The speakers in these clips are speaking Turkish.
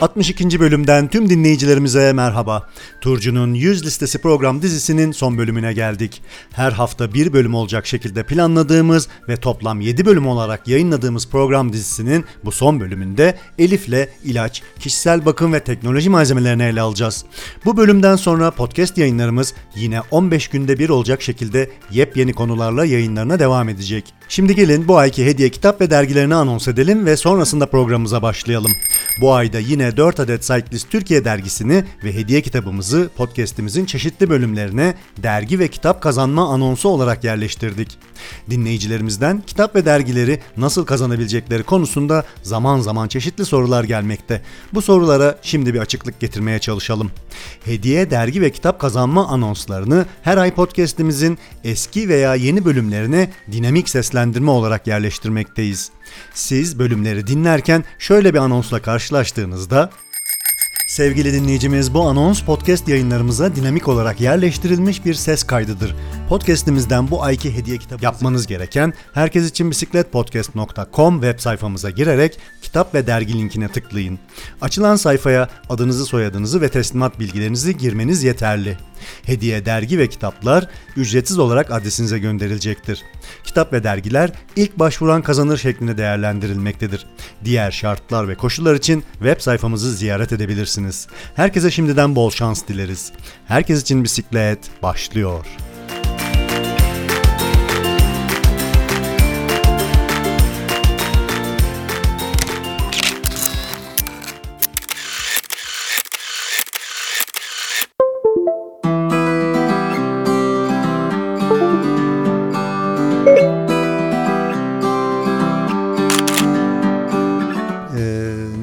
62. bölümden tüm dinleyicilerimize merhaba. Turcu'nun 100 listesi program dizisinin son bölümüne geldik. Her hafta bir bölüm olacak şekilde planladığımız ve toplam 7 bölüm olarak yayınladığımız program dizisinin bu son bölümünde Elif'le ilaç, kişisel bakım ve teknoloji malzemelerini ele alacağız. Bu bölümden sonra podcast yayınlarımız yine 15 günde bir olacak şekilde yepyeni konularla yayınlarına devam edecek. Şimdi gelin bu ayki hediye kitap ve dergilerini anons edelim ve sonrasında programımıza başlayalım. Bu ayda yine 4 adet Cyclist Türkiye dergisini ve hediye kitabımızı podcast'imizin çeşitli bölümlerine dergi ve kitap kazanma anonsu olarak yerleştirdik. Dinleyicilerimizden kitap ve dergileri nasıl kazanabilecekleri konusunda zaman zaman çeşitli sorular gelmekte. Bu sorulara şimdi bir açıklık getirmeye çalışalım. Hediye, dergi ve kitap kazanma anonslarını her ay podcast'imizin eski veya yeni bölümlerine dinamik seslendirme olarak yerleştirmekteyiz. Siz bölümleri dinlerken şöyle bir anonsla karşılaştığınızda Sevgili dinleyicimiz bu anons podcast yayınlarımıza dinamik olarak yerleştirilmiş bir ses kaydıdır. Podcast'imizden bu ayki hediye kitabı yapmanız gereken herkes için bisikletpodcast.com web sayfamıza girerek kitap ve dergi linkine tıklayın. Açılan sayfaya adınızı, soyadınızı ve teslimat bilgilerinizi girmeniz yeterli. Hediye dergi ve kitaplar ücretsiz olarak adresinize gönderilecektir. Kitap ve dergiler ilk başvuran kazanır şeklinde değerlendirilmektedir. Diğer şartlar ve koşullar için web sayfamızı ziyaret edebilirsiniz. Herkese şimdiden bol şans dileriz. Herkes için bisiklet başlıyor.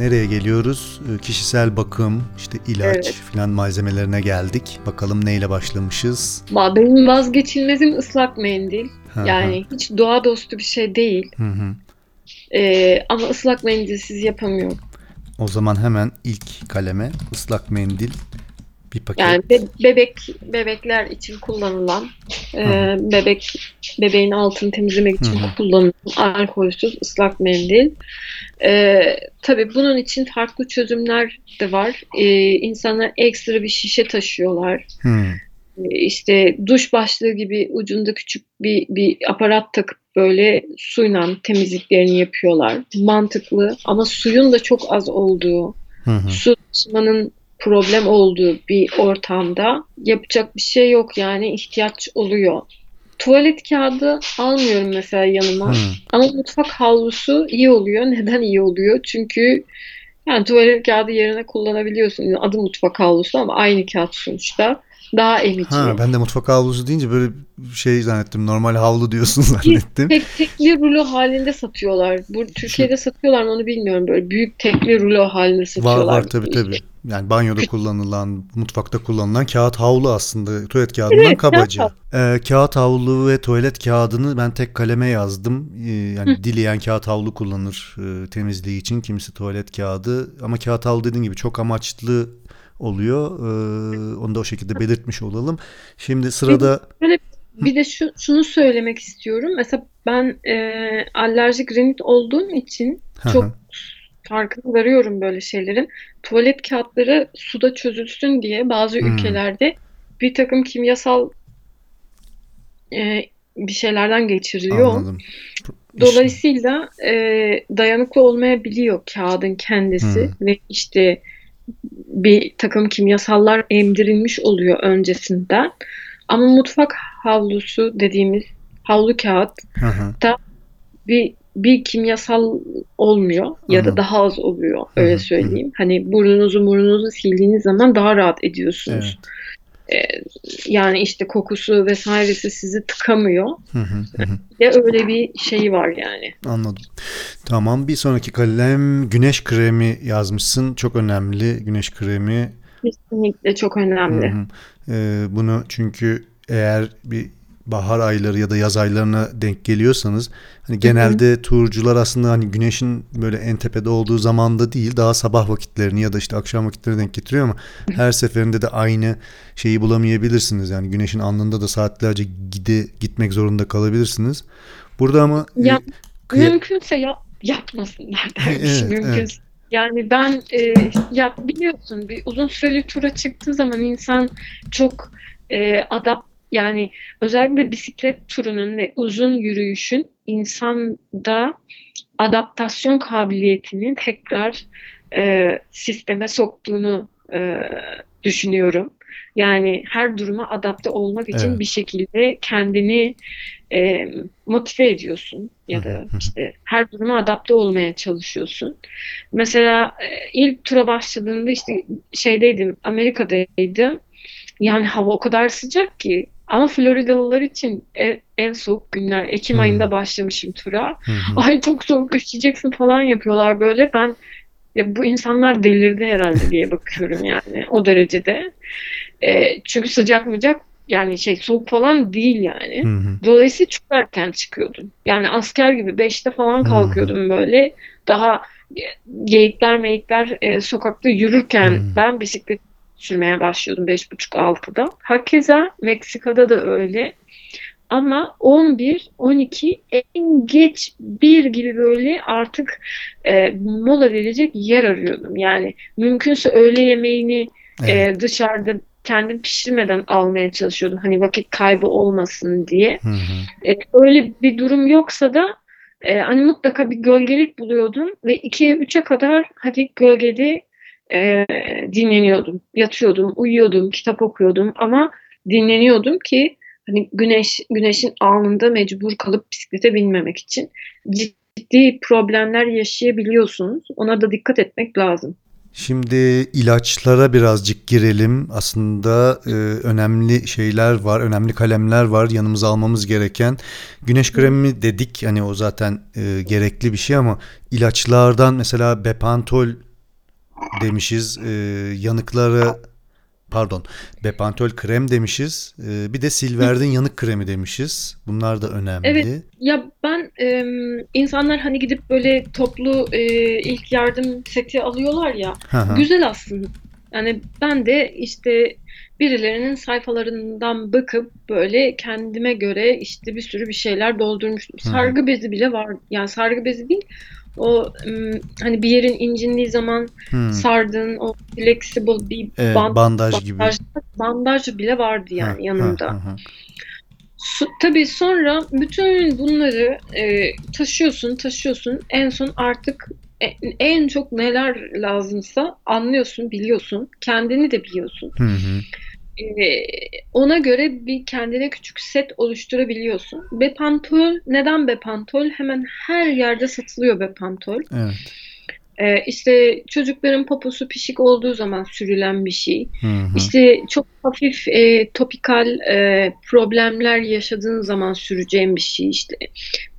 Nereye geliyoruz? Ee, Kişisel bakım, işte ilaç Evet. filan malzemelerine geldik. Bakalım neyle başlamışız? Benim vazgeçilmezim ıslak mendil. Yani hiç doğa dostu bir şey değil. Hı hı. Ee, ama ıslak mendilsiz yapamıyorum. O zaman hemen ilk kaleme ıslak mendil bir paket. Yani be- bebek bebekler için kullanılan, e, bebek bebeğin altını temizlemek için Hı kullanılan alkolsüz ıslak mendil. Ee, tabii bunun için farklı çözümler de var. Ee, insanlar ekstra bir şişe taşıyorlar. Hı. işte duş başlığı gibi ucunda küçük bir, bir aparat takıp böyle suyla temizliklerini yapıyorlar. Mantıklı ama suyun da çok az olduğu, Hı hı. su taşımanın problem olduğu bir ortamda yapacak bir şey yok yani ihtiyaç oluyor. Tuvalet kağıdı almıyorum mesela yanıma. Hı. Ama mutfak havlusu iyi oluyor. Neden iyi oluyor? Çünkü yani tuvalet kağıdı yerine kullanabiliyorsun. Adı mutfak havlusu ama aynı kağıt sonuçta. Daha emici. Ha, ben de mutfak havlusu deyince böyle şey zannettim. Normal havlu diyorsun zannettim. Tek tekli rulo halinde satıyorlar. Bu Türkiye'de satıyorlar mı onu bilmiyorum. Böyle büyük tekli rulo halinde Var satıyorlar. var tabii tabii. Yani banyoda kullanılan, mutfakta kullanılan kağıt havlu aslında. Tuvalet kağıdından Evet, kabaca. kağıt Ee, kağıt havlu ve tuvalet kağıdını ben tek kaleme yazdım. Ee, yani dileyen kağıt havlu kullanır e, temizliği için. Kimisi tuvalet kağıdı. Ama kağıt havlu dediğin gibi çok amaçlı oluyor. Ee, onu da o şekilde belirtmiş olalım. Şimdi sırada Bir de şu, şunu söylemek istiyorum. Mesela ben e, alerjik rinit olduğum için çok farkına varıyorum böyle şeylerin. Tuvalet kağıtları suda çözülsün diye bazı Hmm. ülkelerde bir takım kimyasal e, bir şeylerden geçiriliyor. anladım. Dolayısıyla e, dayanıklı olmayabiliyor kağıdın kendisi ve işte bir takım kimyasallar emdirilmiş oluyor öncesinden. Ama mutfak havlusu dediğimiz havlu kağıt hı. bir bir kimyasal olmuyor ya da Anladım. daha az oluyor öyle söyleyeyim. Hani burnunuzu burnunuzu sildiğiniz zaman daha rahat ediyorsunuz. Ee, yani işte kokusu vesairesi sizi tıkamıyor. Hı hı, hı hı. Ya öyle bir şey var yani. Anladım. Tamam bir sonraki kalem güneş kremi yazmışsın. Çok önemli güneş kremi. Kesinlikle çok önemli. Hı hı. Ee, bunu çünkü eğer bir bahar ayları ya da yaz aylarına denk geliyorsanız hani genelde turcular aslında hani güneşin böyle en tepede olduğu zamanda değil daha sabah vakitlerini ya da işte akşam vakitlerini denk getiriyor ama her seferinde de aynı şeyi bulamayabilirsiniz. Yani güneşin alnında da saatlerce gide gitmek zorunda kalabilirsiniz. Burada ama e, Ya, kıya- Mümkünse yap, yapmasınlar dermiş. Evet, Mümkünse. evet. Yani ben e, ya biliyorsun bir uzun süreli tura çıktığı zaman insan çok e, adapt yani özellikle bisiklet turunun ve uzun yürüyüşün insanda adaptasyon kabiliyetini tekrar e, sisteme soktuğunu e, düşünüyorum. Yani her duruma adapte olmak için Evet. bir şekilde kendini e, motive ediyorsun ya da işte her duruma adapte olmaya çalışıyorsun. Mesela e, ilk tura başladığımda işte şeydeydim, Amerika'daydım. Yani hava o kadar sıcak ki. Ama Floridalılar için en, en soğuk günler. Ekim Hmm. ayında başlamışım tura. Hı hı. Ay çok soğuk üşüyeceksin falan yapıyorlar böyle. Ben ya bu insanlar delirdi herhalde diye bakıyorum yani o derecede. E, çünkü sıcak mıcak yani şey soğuk falan değil yani. Hı hı. Dolayısıyla çok erken çıkıyordum. Yani asker gibi 5'te falan kalkıyordum böyle. Daha ge- geyikler meyikler e, sokakta yürürken Hmm. ben bisiklet sürmeye başlıyordum 5.30-6'da. Hakeza Meksika'da da öyle. Ama 11, 12 en geç bir gibi böyle artık e, mola verecek yer arıyordum. Yani mümkünse öğle yemeğini Evet. e, dışarıda kendim pişirmeden almaya çalışıyordum. Hani vakit kaybı olmasın diye. Hı hı. E, öyle bir durum yoksa da e, hani mutlaka bir gölgelik buluyordum ve 2'ye 3'e kadar hadi gölgede e, dinleniyordum. Yatıyordum, uyuyordum, kitap okuyordum ama dinleniyordum ki hani güneş güneşin alnında mecbur kalıp bisiklete binmemek için ciddi problemler yaşayabiliyorsunuz. Ona da dikkat etmek lazım. Şimdi ilaçlara birazcık girelim. Aslında e, önemli şeyler var, önemli kalemler var yanımıza almamız gereken. Güneş kremi dedik hani o zaten e, gerekli bir şey ama ilaçlardan mesela Bepantol demişiz. E, yanıklara pardon Bepantol krem demişiz. E, bir de Silverdin yanık kremi demişiz. Bunlar da önemli. Evet. Ya ben e, insanlar hani gidip böyle toplu e, ilk yardım seti alıyorlar ya. Güzel aslında. Yani ben de işte birilerinin sayfalarından bakıp böyle kendime göre işte bir sürü bir şeyler doldurmuştum. Sargı bezi bile var. Yani sargı bezi değil. O hani bir yerin incindiği zaman Hı. sardığın o flexible bir Evet, band, bandaj gibi. bandaj, bile vardı yani Hı, yanımda. hı, hı. Su- tabii sonra bütün bunları e, taşıyorsun, taşıyorsun. En son artık e- en çok neler lazımsa anlıyorsun, biliyorsun. Kendini de biliyorsun. Hı hı. E, ona göre bir kendine küçük set oluşturabiliyorsun. Bepantol, neden Bepantol? Hemen her yerde satılıyor Bepantol. Evet. E, işte çocukların poposu pişik olduğu zaman sürülen bir şey. Hı hı. İşte çok hafif e, topikal e, problemler yaşadığın zaman süreceğin bir şey işte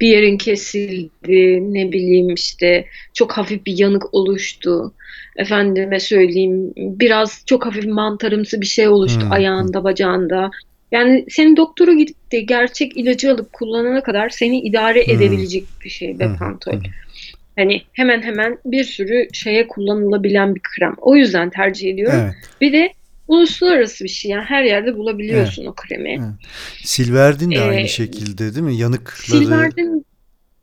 bir yerin kesildi ne bileyim işte çok hafif bir yanık oluştu efendime söyleyeyim biraz çok hafif mantarımsı bir şey oluştu Hmm, ayağında bacağında yani senin doktora gidip de gerçek ilacı alıp kullanana kadar seni idare Hmm. edebilecek bir şey Hı hı, Bepantol. hı. Hani hemen hemen bir sürü şeye kullanılabilen bir krem. O yüzden tercih ediyorum. Evet. Bir de uluslararası bir şey. Yani her yerde bulabiliyorsun o kremi. Evet. Silverdin de Ee, aynı şekilde değil mi? Yanıkları Silverdin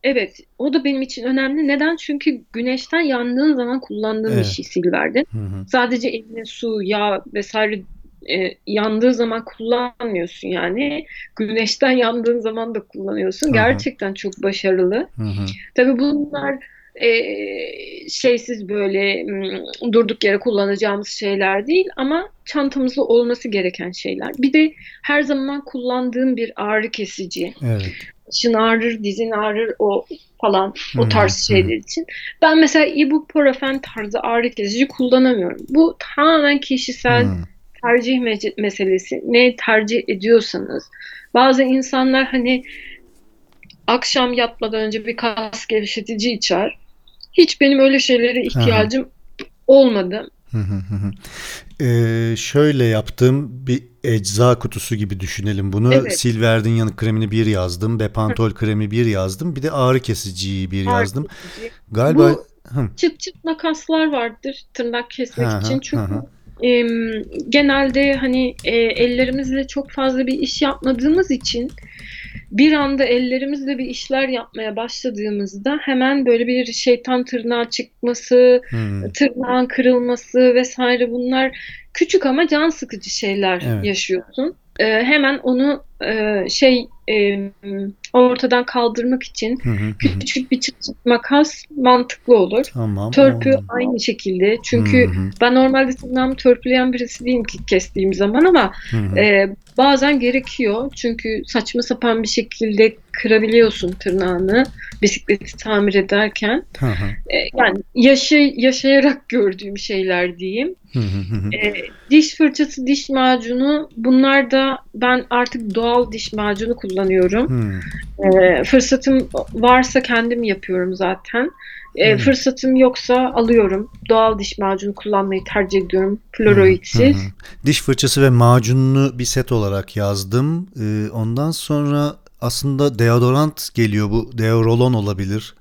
evet o da benim için önemli. Neden? Çünkü güneşten yandığın zaman kullandığım bir Evet. şey Silverdin. Hı hı. Sadece eline su, yağ vesaire e, yandığı zaman kullanmıyorsun yani. Güneşten yandığın zaman da kullanıyorsun. Hı hı. Gerçekten çok başarılı. Hı hı. Tabii bunlar e, şeysiz böyle mm, durduk yere kullanacağımız şeyler değil ama çantamızda olması gereken şeyler. Bir de her zaman kullandığım bir ağrı kesici. Evet. Başın ağrır, dizin ağrır o falan o tarz şeyler için. Ben mesela ibuprofen tarzı ağrı kesici kullanamıyorum. Bu tamamen kişisel Hı. tercih me- meselesi. Ne tercih ediyorsanız. Bazı insanlar hani akşam yatmadan önce bir kas gevşetici içer. Hiç benim öyle şeylere ihtiyacım olmadı. Hı hı hı. Ee, şöyle yaptım bir ecza kutusu gibi düşünelim bunu. Evet. Silverdin yanık kremini bir yazdım. Bepantol kremi bir yazdım. Bir de ağrı kesiciyi bir Ağrı yazdım. kesici. Galiba Bu Hı. çıt çıt makaslar vardır tırnak kesmek Hı hı, için. Çünkü hı. em, genelde hani e, ellerimizle çok fazla bir iş yapmadığımız için bir anda ellerimizle bir işler yapmaya başladığımızda hemen böyle bir şeytan tırnağı çıkması, Hmm. tırnağın kırılması vesaire bunlar küçük ama can sıkıcı şeyler Evet. yaşıyorsun. Ee, hemen onu e, şey e, ortadan kaldırmak için Hı hı hı hı. küçük bir çıt makas mantıklı olur. Tamam. Törpü oldu. aynı şekilde. Çünkü Hı hı. ben normalde tırnağımı törpüleyen birisi değilim ki kestiğim zaman ama Hı hı. e, bazen gerekiyor. Çünkü saçma sapan bir şekilde kırabiliyorsun tırnağını bisikleti tamir ederken. Hı hı. E, yani yaşa, yaşayarak gördüğüm şeyler diyeyim. Hı hı hı hı. E, diş fırçası, diş macunu bunlar da ben artık doğal diş macunu kullanıyorum. Hı. E, fırsatım varsa kendim yapıyorum zaten. E, Hmm. Fırsatım yoksa alıyorum. Doğal diş macunu kullanmayı tercih ediyorum. Hı Fluoroidsiz. hı. Diş fırçası ve macununu bir set olarak yazdım. Ee, ondan sonra aslında deodorant geliyor. Bu deorolon olabilir.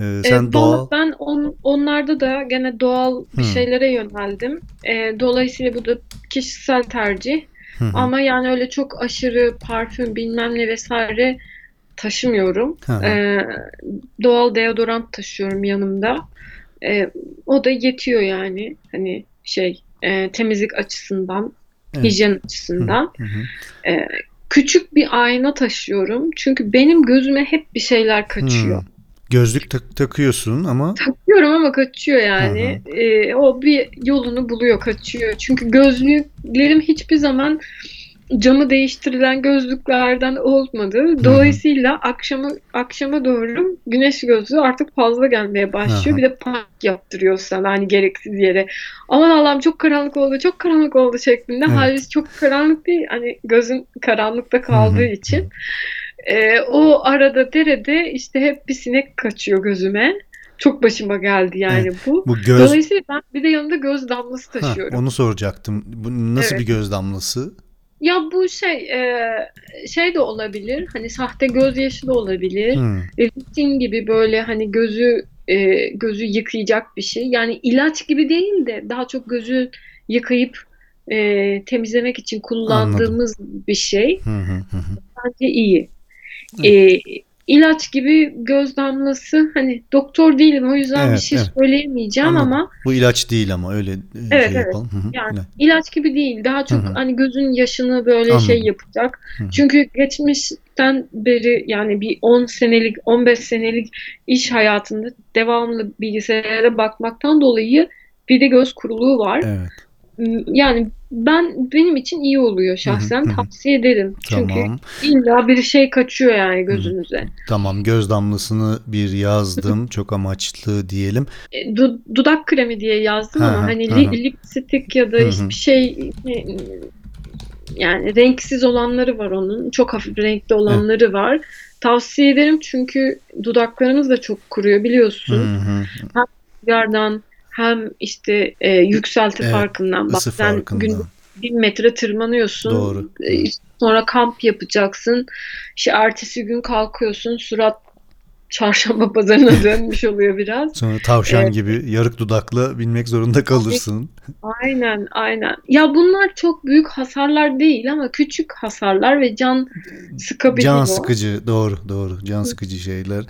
Ee, E, sen doğal... vallahi ben on, onlarda da gene doğal bir Hmm. şeylere yöneldim. E, dolayısıyla bu da kişisel tercih. Hı hı. Ama yani öyle çok aşırı parfüm bilmem ne vesaire taşımıyorum. Ee, doğal deodorant taşıyorum yanımda. Ee, o da yetiyor yani. Hani şey e, temizlik açısından, Evet. hijyen açısından. Hı hı. Ee, küçük bir ayna taşıyorum. Çünkü benim gözüme hep bir şeyler kaçıyor. Hı. Gözlük tak- takıyorsun ama Takıyorum ama kaçıyor yani. Ee, o bir yolunu buluyor, kaçıyor. Çünkü gözlüklerim hiçbir zaman camı değiştirilen gözlüklerden olmadı. Dolayısıyla akşama akşama doğru güneş gözlüğü artık fazla gelmeye başlıyor. Aha. Bir de panik yaptırıyor sana hani gereksiz yere. Aman Allah'ım çok karanlık oldu, çok karanlık oldu şeklinde. Evet. Halbuki çok karanlık değil. Hani gözün karanlıkta kaldığı Hı hı. için. Ee, o arada derede işte hep bir sinek kaçıyor gözüme. Çok başıma geldi yani bu. bu göz... Dolayısıyla ben bir de yanımda göz damlası Ha, taşıyorum. onu soracaktım. Bu nasıl Evet. bir göz damlası? Ya bu şey e, şey de olabilir. Hani sahte gözyaşı da olabilir. Hı. Ritin gibi böyle hani gözü e, gözü yıkayacak bir şey. Yani ilaç gibi değil de daha çok gözü yıkayıp e, temizlemek için kullandığımız bir şey. Hı hı hı hı. Bence iyi. E, ilaç gibi göz damlası hani doktor değilim o yüzden bir Evet, şey evet. söyleyemeyeceğim Anladım. ama Bu ilaç değil ama öyle Evet, şey evet. yapalım. Hı hı. Yani Evet. ilaç gibi değil. Daha çok Hı hı. hani gözün yaşını böyle Anladım. şey yapacak. Hı hı. Çünkü geçmişten beri yani bir 10 senelik, 15 senelik iş hayatında devamlı bilgisayara bakmaktan dolayı bir de göz kuruluğu var. Evet. Yani ben benim için iyi oluyor şahsen. Tavsiye ederim. Çünkü Tamam. illa bir şey kaçıyor yani gözünüze. Tamam. Göz damlasını bir yazdım. Çok amaçlı diyelim. E, du- dudak kremi diye yazdım ama hani li- lipstick ya da hiçbir şey e, yani renksiz olanları var onun. Çok hafif renkli olanları var. Tavsiye ederim çünkü dudaklarımız da çok kuruyor Hı biliyorsun. hı. Rüzgardan hem işte e, yükselti Evet, farkından bazen gün farkından. bin metre tırmanıyorsun. Doğru. E, Sonra kamp yapacaksın. İşte ertesi gün kalkıyorsun surat çarşamba pazarına dönmüş oluyor biraz. Sonra tavşan Evet. gibi yarık dudakla binmek zorunda kalırsın. Aynen, aynen. Ya bunlar çok büyük hasarlar değil ama küçük hasarlar ve can sıkabiliyor. Can sıkıcı. Doğru, doğru. Can sıkıcı şeyler.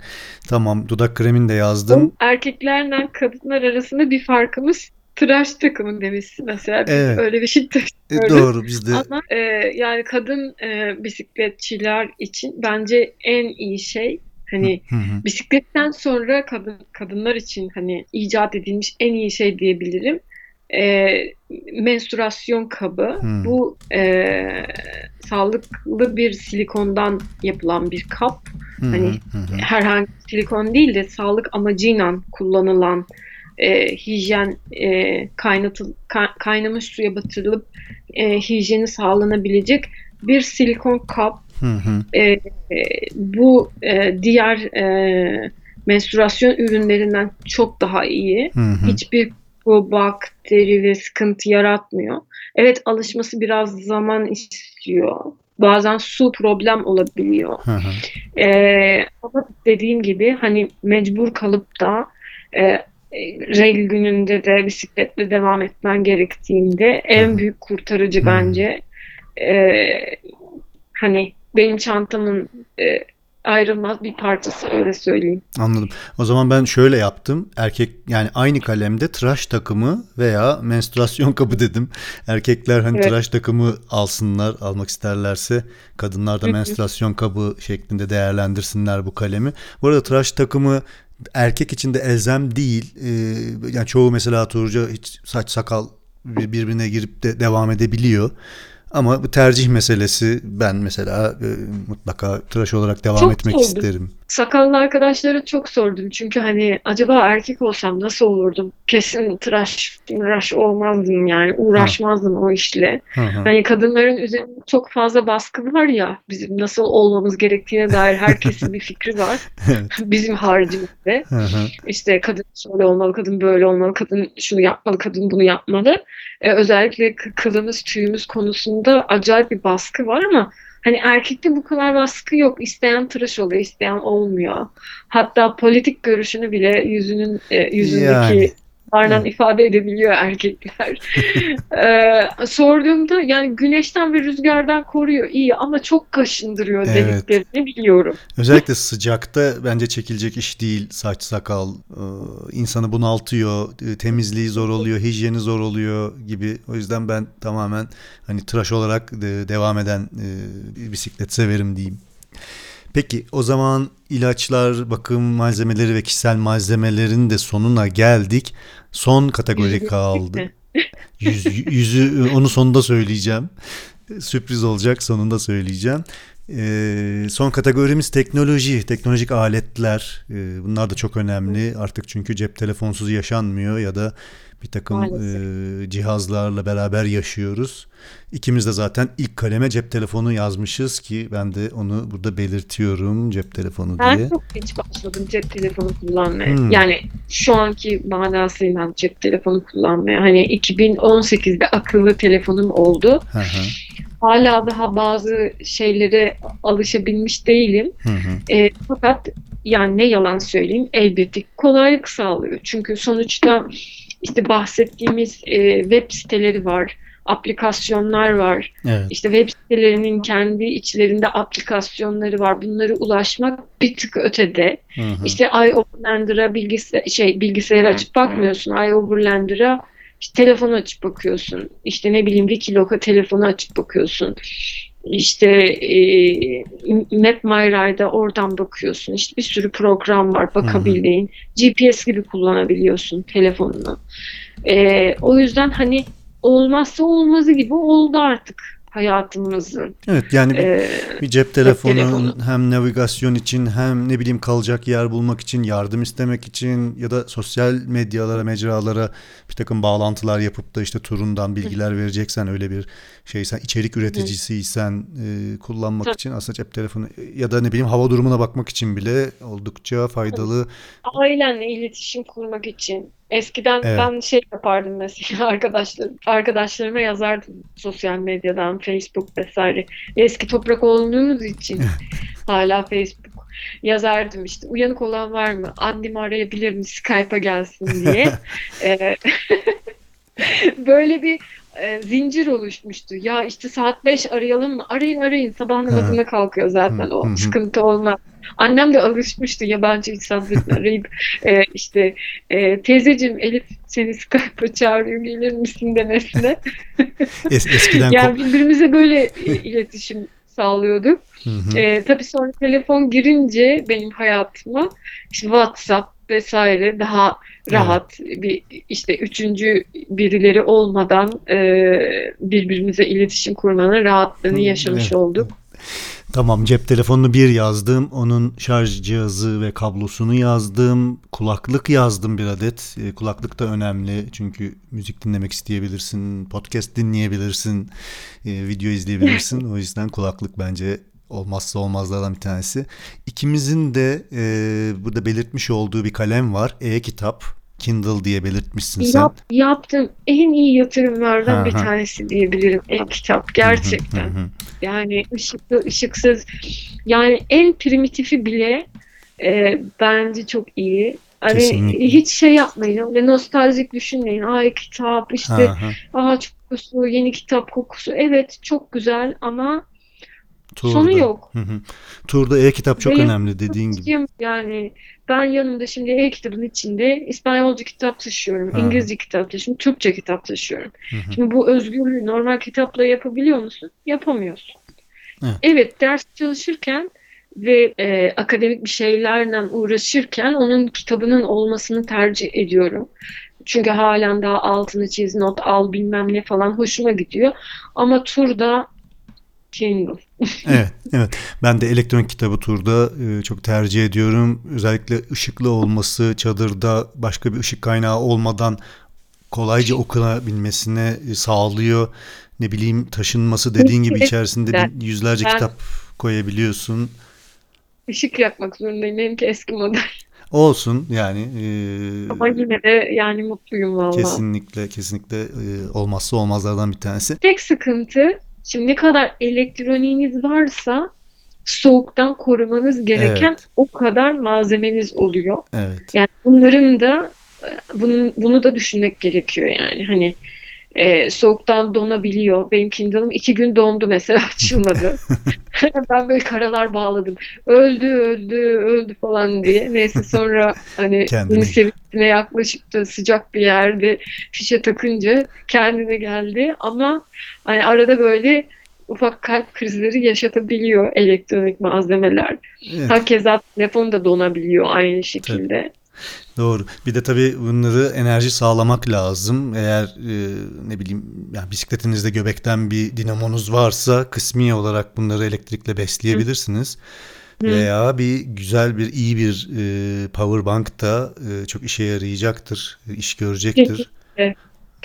Tamam. Dudak kremini de yazdım. Erkeklerle kadınlar arasında bir farkımız tıraş takımı demişsin mesela. Biz Evet. öyle bir şey E, doğru. Biz de Ama e, yani kadın e, bisikletçiler için bence en iyi şey hani Hı hı. bisikletten sonra kadın kadınlar için hani icat edilmiş en iyi şey diyebilirim. E, menstruasyon kabı. Bu e, sağlıklı bir silikondan yapılan bir kap. Hı Hani hı hı. herhangi silikon değil de sağlık amacıyla kullanılan e, hijyen e, kaynatıl, ka- kaynamış suya batırılıp e, hijyeni sağlanabilecek bir silikon kap. Hı hı. E, bu e, diğer e, menstruasyon ürünlerinden çok daha iyi. Hı hı. Hiçbir bu bakteri ve sıkıntı yaratmıyor. Evet alışması biraz zaman istiyor. Bazen su problem olabiliyor. Hı hı. Ee, ama dediğim gibi hani mecbur kalıp da e, rel gününde de bisikletle devam etmen gerektiğinde en büyük kurtarıcı Hı. bence e, hani benim çantamın e, ayrılmaz bir parçası öyle söyleyeyim. Anladım. O zaman ben şöyle yaptım. Erkek yani aynı kalemde tıraş takımı veya menstruasyon kabı dedim. Erkekler hani Evet. tıraş takımı alsınlar, almak isterlerse kadınlar da menstruasyon kabı şeklinde değerlendirsinler bu kalemi. Bu arada tıraş takımı erkek için de elzem değil. Ee, yani çoğu mesela Tuğrul'ca hiç saç sakal bir- birbirine girip de devam edebiliyor. Ama bu tercih meselesi ben mesela e, mutlaka tıraş olarak devam Çok etmek oldu. isterim. Sakallı arkadaşlara çok sordum. Çünkü hani acaba erkek olsam nasıl olurdum? Kesin tıraş, tıraş olmazdım yani. Uğraşmazdım o işle. Hı hı. Hani kadınların üzerinde çok fazla baskı var ya bizim nasıl olmamız gerektiğine dair herkesin bir fikri var. Bizim haricimizde. Hı hı. İşte kadın şöyle olmalı, kadın böyle olmalı, kadın şunu yapmalı, kadın bunu yapmalı. Ee, özellikle kılımız, tüyümüz konusunda acayip bir baskı var ama hani erkekte bu kadar baskı yok. İsteyen tıraş oluyor, isteyen olmuyor. Hatta politik görüşünü bile yüzünün e, yüzündeki Yani. Vardan Evet. ifade edebiliyor erkekler. Ee, sorduğumda yani güneşten ve rüzgardan koruyor iyi ama çok kaşındırıyor Evet. deliklerini biliyorum. Özellikle sıcakta bence çekilecek iş değil saç sakal. Ee, insanı bunaltıyor, e, temizliği zor oluyor, hijyeni zor oluyor gibi. O yüzden ben tamamen hani tıraş olarak e, devam eden e, bisiklet severim diyeyim. Peki o zaman ilaçlar, bakım malzemeleri ve kişisel malzemelerin de sonuna geldik. Son kategori kaldı. Yüz, yüzü onu sonunda söyleyeceğim. Sürpriz olacak sonunda söyleyeceğim. Ee, son kategorimiz teknoloji, teknolojik aletler. Ee, bunlar da çok önemli artık çünkü cep telefonsuz yaşanmıyor ya da bir takım Maalesef. e, cihazlarla beraber yaşıyoruz. İkimiz de zaten ilk kaleme cep telefonu yazmışız ki ben de onu burada belirtiyorum cep telefonu diye. Ben çok geç başladım cep telefonu kullanmaya. Hmm. Yani şu anki manasıyla cep telefonu kullanmaya. Hani 2018'de akıllı telefonum oldu. Hı hı, Hala daha bazı şeylere alışabilmiş değilim. hı hı. E, fakat yani ne yalan söyleyeyim elbette kolaylık sağlıyor. Çünkü sonuçta işte bahsettiğimiz e, web siteleri var, aplikasyonlar var. Evet. İşte web sitelerinin kendi içlerinde aplikasyonları var. Bunlara ulaşmak bir tık ötede. Hı hı. İşte iOverlander'a bilgisayar şey bilgisayarı açıp bakmıyorsun. iOverlander'a işte telefonu açıp bakıyorsun. İşte ne bileyim Wikilog'a telefonu açıp bakıyorsun. İşte e, MapMyRide'a oradan bakıyorsun. İşte bir sürü program var bakabildiğin. GPS gibi kullanabiliyorsun telefonunu. E, o yüzden hani olmazsa olmazı gibi oldu artık hayatımızın. Evet yani bir, E, bir cep telefonu telefonu. hem navigasyon için hem ne bileyim kalacak yer bulmak için yardım istemek için ya da sosyal medyalara mecralara bir takım bağlantılar yapıp da işte turundan bilgiler vereceksen öyle bir şeysen içerik üreticisiysen e, kullanmak Tabii. için aslında cep telefonu ya da ne bileyim hava durumuna bakmak için bile oldukça faydalı. ailenle iletişim kurmak için. Eskiden Evet. ben şey yapardım mesela arkadaşlar arkadaşlarıma yazardım sosyal medyadan, Facebook vesaire. Eski toprak olduğumuz için hala Facebook yazardım işte uyanık olan var mı? Annemi arayabilir mi? Skype'a gelsin diye. Böyle bir e, zincir oluşmuştu. Ya işte saat 5 arayalım mı? Arayın arayın. Sabah namazına kalkıyor zaten o. Sıkıntı olmaz. Annem de alışmıştı yabancı insanların arayıp e, işte e, teyzeciğim Elif seni Skype'a çağırıyor gelir misin demesine. Es- eskiden Yani birbirimize böyle iletişim sağlıyorduk. Hı hı. E, tabii sonra telefon girince benim hayatıma işte WhatsApp vesaire daha rahat bir işte üçüncü birileri olmadan e, birbirimize iletişim kurmanın rahatlığını yaşamış evet. olduk. Tamam cep telefonunu bir yazdım. Onun şarj cihazı ve kablosunu yazdım. Kulaklık yazdım bir adet. E, kulaklık da önemli. Çünkü müzik dinlemek isteyebilirsin. Podcast dinleyebilirsin. e, video izleyebilirsin. O yüzden kulaklık bence olmazsa olmazlardan bir tanesi. İkimizin de e, burada belirtmiş olduğu bir kalem var. E-kitap. Kindle diye belirtmişsin sen. Yap, yaptığım en iyi yatırımlardan bir tanesi diyebilirim. E-kitap gerçekten. Yani ışıklı, ışıksız. Yani en primitifi bile e, bence çok iyi. Hani Kesinlikle. hiç şey yapmayın. Öyle nostaljik düşünmeyin. Ay kitap işte hı. ağaç kokusu, yeni kitap kokusu. Evet çok güzel ama Turda. Sonu yok. Hı hı. Turda e-kitap çok Benim önemli dediğin gibi. Yani ben yanımda şimdi e-kitabın içinde İspanyolca kitap taşıyorum, Ha. İngilizce kitap taşıyorum, Türkçe kitap taşıyorum. Hı hı. Şimdi bu özgürlüğü normal kitapla yapabiliyor musun? Yapamıyorsun. Evet. Evet, ders çalışırken ve e, akademik bir şeylerle uğraşırken onun kitabının olmasını tercih ediyorum. Çünkü halen daha altını çiz, not al bilmem ne falan hoşuma gidiyor. Ama turda Kindle. Evet, evet. Ben de elektronik kitabı turda e, çok tercih ediyorum. Özellikle ışıklı olması, çadırda başka bir ışık kaynağı olmadan kolayca okunabilmesine e, sağlıyor. Ne bileyim taşınması dediğin gibi içerisinde yüzlerce Ben- kitap koyabiliyorsun. Işık yakmak zorundayım. Benimki eski model. Olsun yani e, Ama yine de yani mutluyum valla. kesinlikle kesinlikle e, olmazsa olmazlardan bir tanesi. Tek sıkıntı şimdi ne kadar elektroniğiniz varsa soğuktan korumanız gereken Evet. o kadar malzemeniz oluyor. Evet. Yani bunların da e, bunun bunu da düşünmek gerekiyor yani hani e, soğuktan donabiliyor. Benim Kindle'ım iki gün dondu mesela açılmadı. ben böyle karalar bağladım. Öldü öldü öldü falan diye. Neyse sonra hani Kendine- seviyesine yaklaşıp da sıcak bir yerde fişe takınca kendine geldi. Ama hani arada böyle ufak kalp krizleri yaşatabiliyor elektronik malzemeler. Evet. Herkese telefon da donabiliyor aynı şekilde. Doğru. Bir de tabii bunları enerji sağlamak lazım. Eğer e, ne bileyim yani bisikletinizde göbekten bir dinamonuz varsa kısmi olarak bunları elektrikle besleyebilirsiniz. Hı. Veya bir güzel bir iyi bir e, power bank da e, çok işe yarayacaktır, iş görecektir.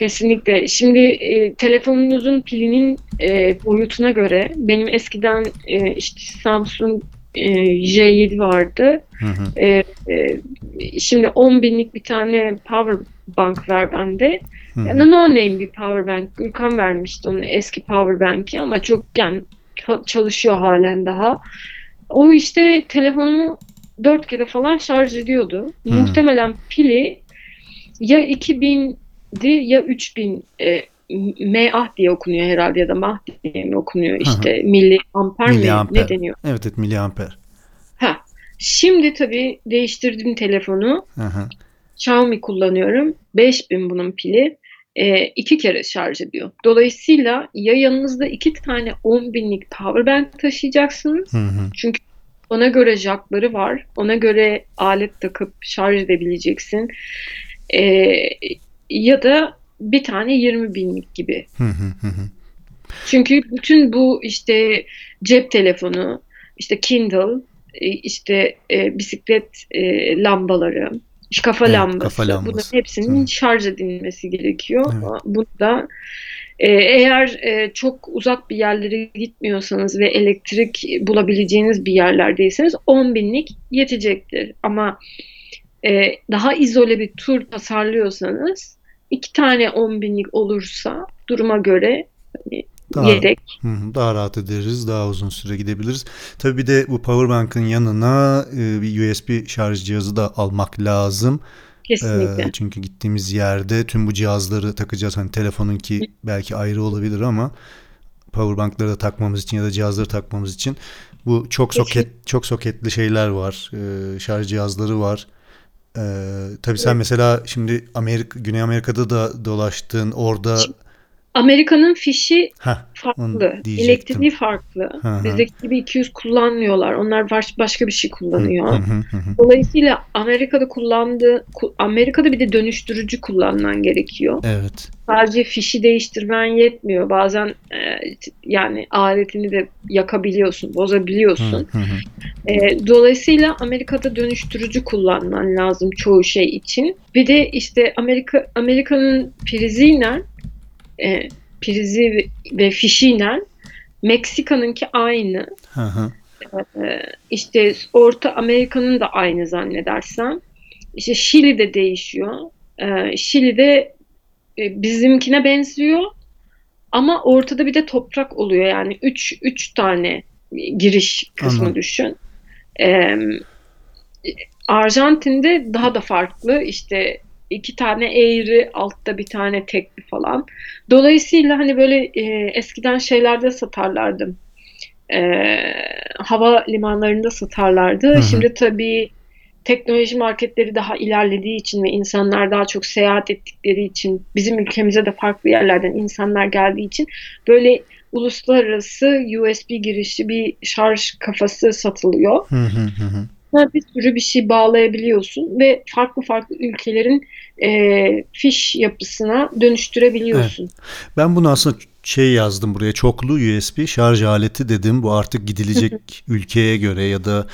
Kesinlikle. Şimdi e, telefonunuzun pilinin e, boyutuna göre benim eskiden e, işte Samsung e, J7 vardı. Hı hı. E, e, şimdi 10 binlik bir tane power bank var bende. Hı hı. Yani no name bir power bank. Gürkan vermişti onun eski power bank'i ama çok yani ça- çalışıyor halen daha. O işte telefonumu 4 kere falan şarj ediyordu. Hmm. Muhtemelen pili ya 2000'di ya 3000 e, mAh diye okunuyor herhalde ya da mah diye mi okunuyor işte milli amper mi ne deniyor? Evet, evet miliamper. Ha. Şimdi tabii değiştirdim telefonu. Xiaomi kullanıyorum. 5000 bunun pili. Ee, iki kere şarj ediyor. Dolayısıyla ya yanınızda iki tane 10 binlik power bank taşıyacaksınız. Hı hı. Çünkü ona göre jackları var. Ona göre alet takıp şarj edebileceksin. Ee, ya da bir tane 20 binlik gibi. Çünkü bütün bu işte cep telefonu, işte Kindle, e, işte e, bisiklet e, lambaları, kafa Evet, lambası, kafa lambası. bunların hepsinin Hı. şarj edilmesi gerekiyor. Evet. Bunu da e, eğer e, çok uzak bir yerlere gitmiyorsanız ve elektrik bulabileceğiniz bir yerlerdeyseniz 10 binlik yetecektir. Ama e, daha izole bir tur tasarlıyorsanız iki tane 10 binlik olursa duruma göre hani Daha, yedek Hı daha rahat ederiz, daha uzun süre gidebiliriz. Tabii bir de bu powerbank'ın yanına e, bir USB şarj cihazı da almak lazım. kesinlikle. E, çünkü gittiğimiz yerde tüm bu cihazları takacağız. Hani telefonunki belki ayrı olabilir ama powerbankları da takmamız için ya da cihazları takmamız için bu çok soket çok soketli şeyler var. E, şarj cihazları var. E, tabii sen Evet. mesela şimdi Amerika Güney Amerika'da da dolaştın. Orada Amerika'nın fişi Heh, farklı. Elektriği farklı. Hı hı. Bizdeki gibi 200 kullanmıyorlar. Onlar baş, başka bir şey kullanıyor. Hı hı hı hı. Dolayısıyla Amerika'da kullandığı ku- Amerika'da bir de dönüştürücü kullanman gerekiyor. Evet. Sadece fişi değiştirmen yetmiyor. Bazen e, yani aletini de yakabiliyorsun, bozabiliyorsun. Hı hı hı. E, dolayısıyla Amerika'da dönüştürücü kullanman lazım çoğu şey için. Bir de işte Amerika Amerika'nın priziyle e, prizi ve, fişiyle Meksika'nınki aynı. Hı hı. E, işte Orta Amerika'nın da aynı zannedersem. İşte Şili'de değişiyor. E, Şili'de e, bizimkine benziyor. Ama ortada bir de toprak oluyor. Yani 3 3 tane giriş kısmı Anladım. düşün. E, Arjantin'de daha da farklı. İşte iki tane eğri, altta bir tane tekli falan. Dolayısıyla hani böyle e, eskiden şeylerde satarlardı. e, hava limanlarında satarlardı. Hı hı. Şimdi tabii teknoloji marketleri daha ilerlediği için ve insanlar daha çok seyahat ettikleri için bizim ülkemize de farklı yerlerden insanlar geldiği için böyle uluslararası USB girişli bir şarj kafası satılıyor. Hı hı hı bir sürü bir şey bağlayabiliyorsun ve farklı farklı ülkelerin e, fiş yapısına dönüştürebiliyorsun. Ben bunu aslında şey yazdım buraya çoklu USB şarj aleti dedim. Bu artık gidilecek ülkeye göre ya da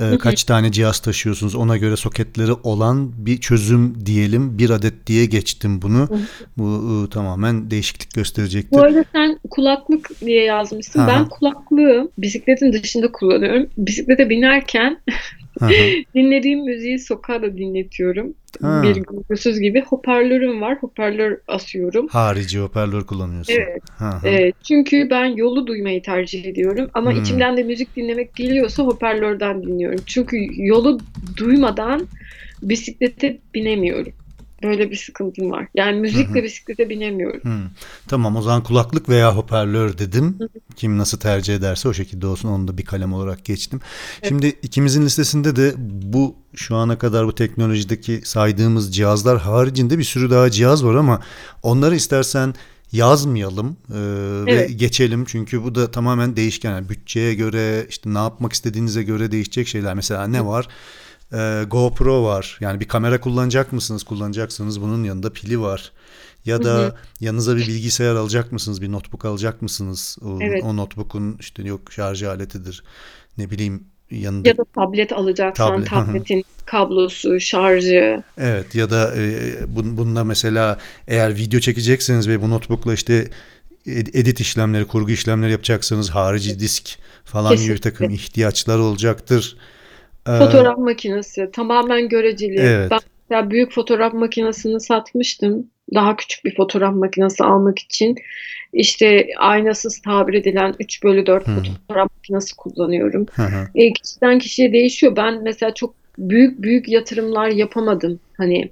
e, kaç tane cihaz taşıyorsunuz ona göre soketleri olan bir çözüm diyelim. Bir adet diye geçtim bunu. Bu e, tamamen değişiklik gösterecektir. Bu arada sen kulaklık diye yazmışsın. Aha. Ben kulaklığı bisikletin dışında kullanıyorum. Bisiklete binerken. dinlediğim müziği sokağa da dinletiyorum. Ha. Bir gürültüsüz gibi. Hoparlörüm var. Hoparlör asıyorum. Harici hoparlör kullanıyorsun. Evet. Ee, çünkü ben yolu duymayı tercih ediyorum. Ama Hmm. içimden de müzik dinlemek geliyorsa hoparlörden dinliyorum. Çünkü yolu duymadan bisiklete binemiyorum. Böyle bir sıkıntım var. Yani müzikle bisiklete binemiyorum. Hmm. Tamam o zaman kulaklık veya hoparlör dedim. Kim nasıl tercih ederse o şekilde olsun. Onu da bir kalem olarak geçtim. Şimdi ikimizin listesinde de bu şu ana kadar bu teknolojideki saydığımız cihazlar haricinde bir sürü daha cihaz var ama onları istersen yazmayalım e, ve Evet. geçelim. Çünkü bu da tamamen değişken. Yani bütçeye göre işte ne yapmak istediğinize göre değişecek şeyler. Mesela ne var? Ee, GoPro var. Yani bir kamera kullanacak mısınız? Kullanacaksınız. Bunun yanında pili var. Ya da Hı hı. yanınıza bir bilgisayar alacak mısınız? Bir notebook alacak mısınız? O, Evet. o notebook'un işte yok şarj aletidir. Ne bileyim yanında Ya da tablet alacaksan Tablet, tabletin kablosu, şarjı. Evet ya da e, bun, bununla mesela eğer video çekecekseniz ve bu notebookla işte ed- edit işlemleri, kurgu işlemleri yapacaksanız harici disk falan gibi bir Kesinlikle. takım ihtiyaçlar olacaktır. Ee, Fotoğraf makinesi tamamen göreceli. Evet. Ben mesela büyük fotoğraf makinesini satmıştım. Daha küçük bir fotoğraf makinesi almak için. İşte aynasız tabir edilen 3 bölü 4 Hmm. fotoğraf makinesi kullanıyorum. hı hı. E, kişiden kişiye değişiyor. Ben mesela çok büyük büyük yatırımlar yapamadım. Hani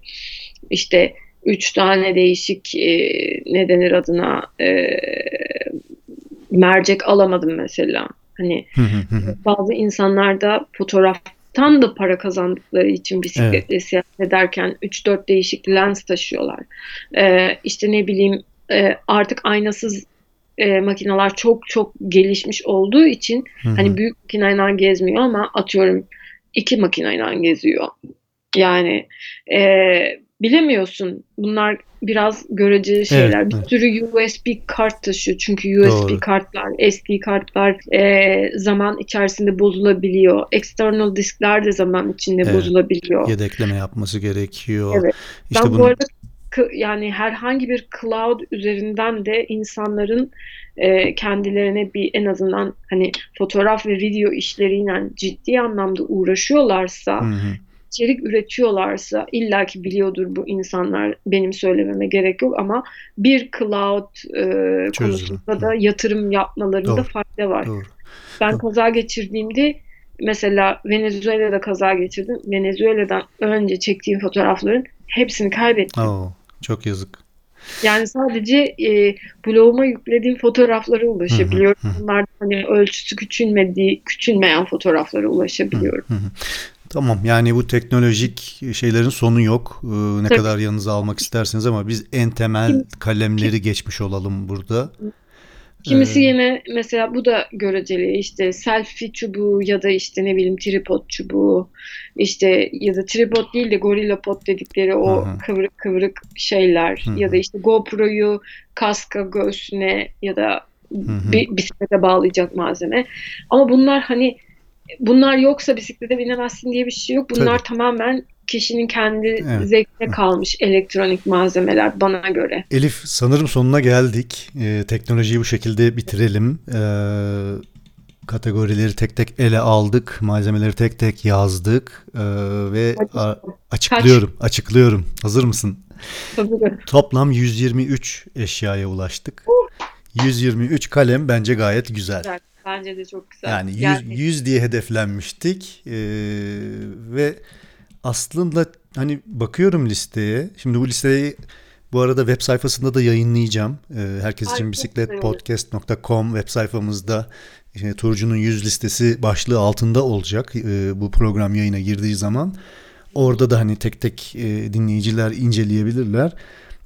işte üç tane değişik e, ne denir adına e, mercek alamadım mesela. Hani bazı insanlar da fotoğraftan da para kazandıkları için bisikletle seyahat ederken 3-4 değişik lens taşıyorlar. Ee, işte ne bileyim e, artık aynasız e, makineler çok çok gelişmiş olduğu için Hı hı. hani büyük makineyle gezmiyor ama atıyorum iki makineyle geziyor. Yani e, bilemiyorsun. Bunlar biraz göreceli şeyler. Evet, bir evet. sürü USB kart taşıyor. Çünkü USB Doğru. kartlar, SD kartlar e, zaman içerisinde bozulabiliyor. External diskler de zaman içinde Evet. bozulabiliyor. yedekleme yapması gerekiyor. Evet. İşte ben bunun bu arada yani herhangi bir cloud üzerinden de insanların e, kendilerine bir en azından hani fotoğraf ve video işleriyle ciddi anlamda uğraşıyorlarsa, Hı hı. İçerik üretiyorlarsa illaki biliyordur bu insanlar benim söylememe gerek yok ama bir cloud e, konusunda da yatırım yapmalarında Doğru. fayda var. Doğru. Ben Doğru. kaza geçirdiğimde mesela Venezuela'da kaza geçirdim. Venezuela'dan önce çektiğim fotoğrafların hepsini kaybettim. Oo, çok yazık. Yani sadece e, bloguma yüklediğim fotoğraflara ulaşabiliyorum. Hı hı, hı. Bunlar hani ölçüsü küçülmediği, küçülmeyen fotoğraflara ulaşabiliyorum. Hı hı. Tamam yani bu teknolojik şeylerin sonu yok. Ee, ne Tabii. kadar yanınıza almak isterseniz ama biz en temel kalemleri geçmiş olalım burada. Kimisi Ee, yine mesela bu da göreceli işte selfie çubuğu ya da işte ne bileyim tripod çubuğu işte ya da tripod değil de gorilla pod dedikleri o Hı hı. kıvrık kıvrık şeyler Hı hı. ya da işte GoPro'yu kaska göğsüne ya da hı. bir bisiklete bağlayacak malzeme. Ama bunlar hani bunlar yoksa bisiklete binemezsin diye bir şey yok. Bunlar Tabii. tamamen kişinin kendi Evet. zevkine kalmış elektronik malzemeler bana göre. Elif sanırım sonuna geldik. Ee, teknolojiyi bu şekilde bitirelim. Ee, kategorileri tek tek ele aldık. Malzemeleri tek tek yazdık. Ee, ve a- açıklıyorum. Açıklıyorum. Hazır mısın? Tabii. Toplam 123 eşyaya ulaştık. 123 kalem bence gayet güzel. Güzel. Bence de çok güzel. Yani 100, Yani 100 diye hedeflenmiştik. Ee, ve aslında hani bakıyorum listeye. Şimdi bu listeyi bu arada web sayfasında da yayınlayacağım. Ee, herkes Ay, için çok bisiklet güzel olur. podcast.com web sayfamızda e, Turcu'nun yüz listesi başlığı altında olacak e, bu program yayına girdiği zaman. Orada da hani tek tek e, dinleyiciler inceleyebilirler.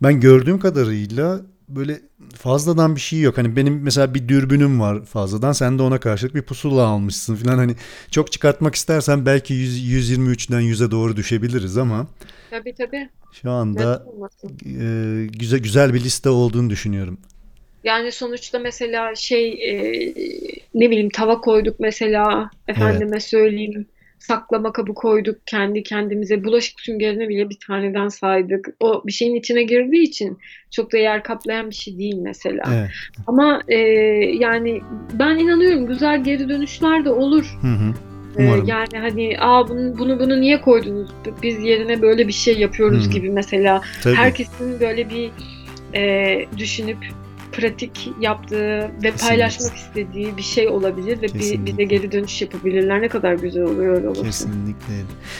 Ben gördüğüm kadarıyla böyle fazladan bir şey yok. Hani benim mesela bir dürbünüm var fazladan. Sen de ona karşılık bir pusula almışsın falan. Hani çok çıkartmak istersen belki 100, 123'den 100'e doğru düşebiliriz ama Tabii tabii. şu anda e, güzel güzel bir liste olduğunu düşünüyorum. Yani sonuçta mesela şey e, ne bileyim tava koyduk mesela efendime söyleyeyim saklama kabı koyduk kendi kendimize bulaşık süngerini bile bir taneden saydık. O bir şeyin içine girdiği için çok da yer kaplayan bir şey değil mesela. Evet. Ama e, yani ben inanıyorum güzel geri dönüşler de olur. Hı hı. E, Umarım. yani hani aa bunu bunu bunu niye koydunuz? Biz yerine böyle bir şey yapıyoruz Hı. gibi mesela. Tabii. Herkesin böyle bir e, düşünüp pratik yaptığı ve paylaşmak istediği bir şey olabilir ve bir, Kesinlikle. bize geri dönüş yapabilirler. Ne kadar güzel oluyor öyle olursa. Kesinlikle.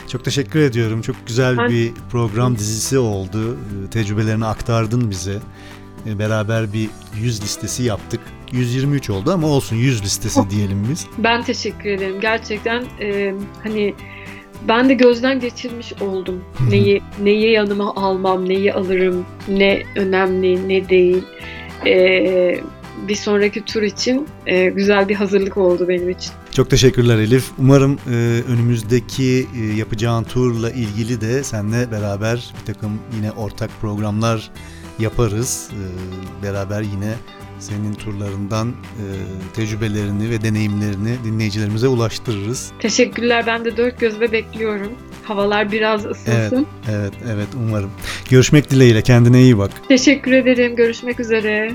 Çok teşekkür ediyorum. Çok güzel Ben- bir program dizisi oldu. Ee, Tecrübelerini aktardın bize. Ee, Beraber bir 100 listesi yaptık. 123 oldu ama olsun 100 listesi diyelim biz. Ben teşekkür ederim. Gerçekten e, hani ben de gözden geçirmiş oldum. Neyi neyi yanıma almam, neyi alırım, ne önemli, ne değil. E, bir sonraki tur için e, güzel bir hazırlık oldu benim için. Çok teşekkürler Elif. Umarım e, önümüzdeki e, yapacağın turla ilgili de seninle beraber bir takım yine ortak programlar yaparız. E, beraber yine senin turlarından e, tecrübelerini ve deneyimlerini dinleyicilerimize ulaştırırız. Teşekkürler. Ben de dört gözle bekliyorum. Havalar biraz ısınsın. Evet, evet umarım. Görüşmek dileğiyle. Kendine iyi bak. Teşekkür ederim. Görüşmek üzere.